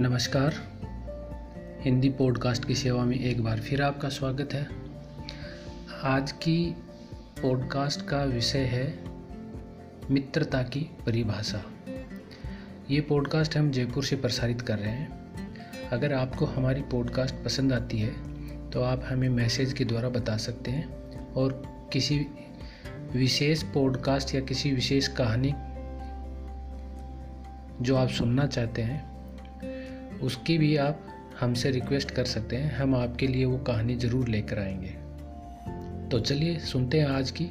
नमस्कार। हिंदी पॉडकास्ट की सेवा में एक बार फिर आपका स्वागत है। आज की पॉडकास्ट का विषय है मित्रता की परिभाषा। ये पॉडकास्ट हम जयपुर से प्रसारित कर रहे हैं। अगर आपको हमारी पॉडकास्ट पसंद आती है तो आप हमें मैसेज के द्वारा बता सकते हैं और किसी विशेष पॉडकास्ट या किसी विशेष कहानी जो आप सुनना चाहते हैं उसकी भी आप हमसे रिक्वेस्ट कर सकते हैं। हम आपके लिए वो कहानी ज़रूर लेकर आएँगे। तो चलिए सुनते हैं आज की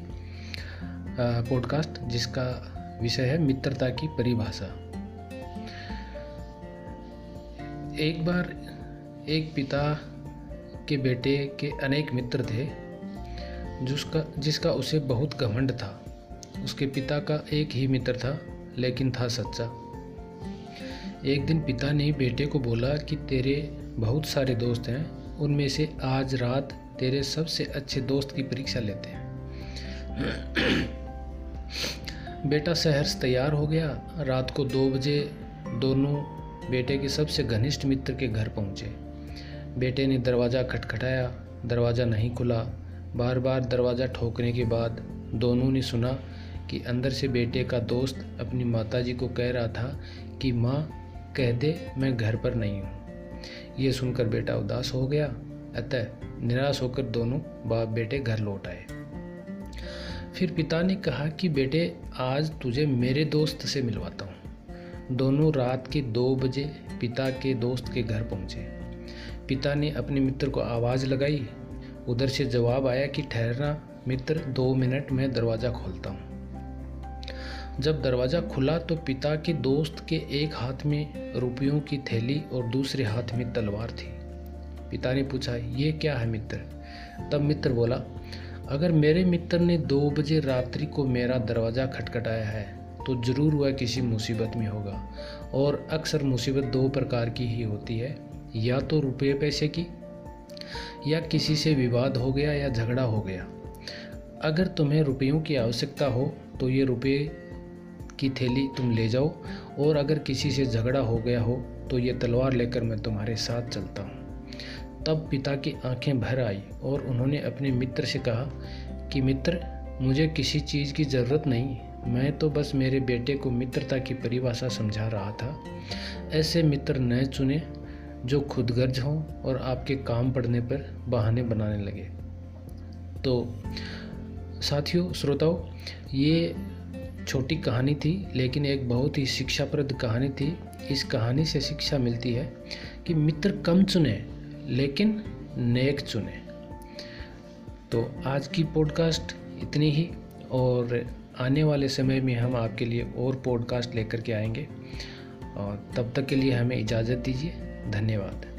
पॉडकास्ट जिसका विषय है मित्रता की परिभाषा। एक बार एक पिता के बेटे के अनेक मित्र थे, जिसका जिसका उसे बहुत घमंड था। उसके पिता का एक ही मित्र था, लेकिन था सच्चा। एक दिन पिता ने बेटे को बोला कि तेरे बहुत सारे दोस्त हैं, उनमें से आज रात तेरे सबसे अच्छे दोस्त की परीक्षा लेते हैं। बेटा शहर से तैयार हो गया। रात को दो बजे दोनों बेटे के सबसे घनिष्ठ मित्र के घर पहुँचे। बेटे ने दरवाज़ा खटखटाया, दरवाज़ा नहीं खुला। बार बार दरवाज़ा ठोकने के बाद दोनों ने सुना कि अंदर से बेटे का दोस्त अपनी माताजी को कह रहा था कि माँ कह दे, मैं घर पर नहीं हूँ। ये सुनकर बेटा उदास हो गया। अतः निराश होकर दोनों बाप बेटे घर लौट आए। फिर पिता ने कहा कि, बेटे, आज तुझे मेरे दोस्त से मिलवाता हूँ। दोनों रात के दो बजे पिता के दोस्त के घर पहुँचे। पिता ने अपने मित्र को आवाज़ लगाई। उधर से जवाब आया कि, ठहरना मित्र, दो मिनट में दरवाज़ा खोलता हूँ। जब दरवाज़ा खुला तो पिता के दोस्त के एक हाथ में रुपयों की थैली और दूसरे हाथ में तलवार थी। पिता ने पूछा, ये क्या है मित्र? तब मित्र बोला, अगर मेरे मित्र ने दो बजे रात्रि को मेरा दरवाज़ा खटखटाया है तो ज़रूर वह किसी मुसीबत में होगा। और अक्सर मुसीबत दो प्रकार की ही होती है, या तो रुपये पैसे की, या किसी से विवाद हो गया या झगड़ा हो गया। अगर तुम्हें रुपयों की आवश्यकता हो तो ये रुपये की थैली तुम ले जाओ और अगर किसी से झगड़ा हो गया हो तो ये तलवार लेकर मैं तुम्हारे साथ चलता हूँ। तब पिता की आँखें भर आई और उन्होंने अपने मित्र से कहा कि, मित्र, मुझे किसी चीज़ की ज़रूरत नहीं। मैं तो बस मेरे बेटे को मित्रता की परिभाषा समझा रहा था। ऐसे मित्र न चुने जो खुदगर्ज हों और आपके काम पड़ने पर बहाने बनाने लगे। तो साथियों, श्रोताओं, ये छोटी कहानी थी, लेकिन एक बहुत ही शिक्षाप्रद कहानी थी। इस कहानी से शिक्षा मिलती है कि मित्र कम चुने, लेकिन नेक चुने। तो आज की पॉडकास्ट इतनी ही, और आने वाले समय में हम आपके लिए और पॉडकास्ट लेकर के आएँगे। और तब तक के लिए हमें इजाज़त दीजिए। धन्यवाद।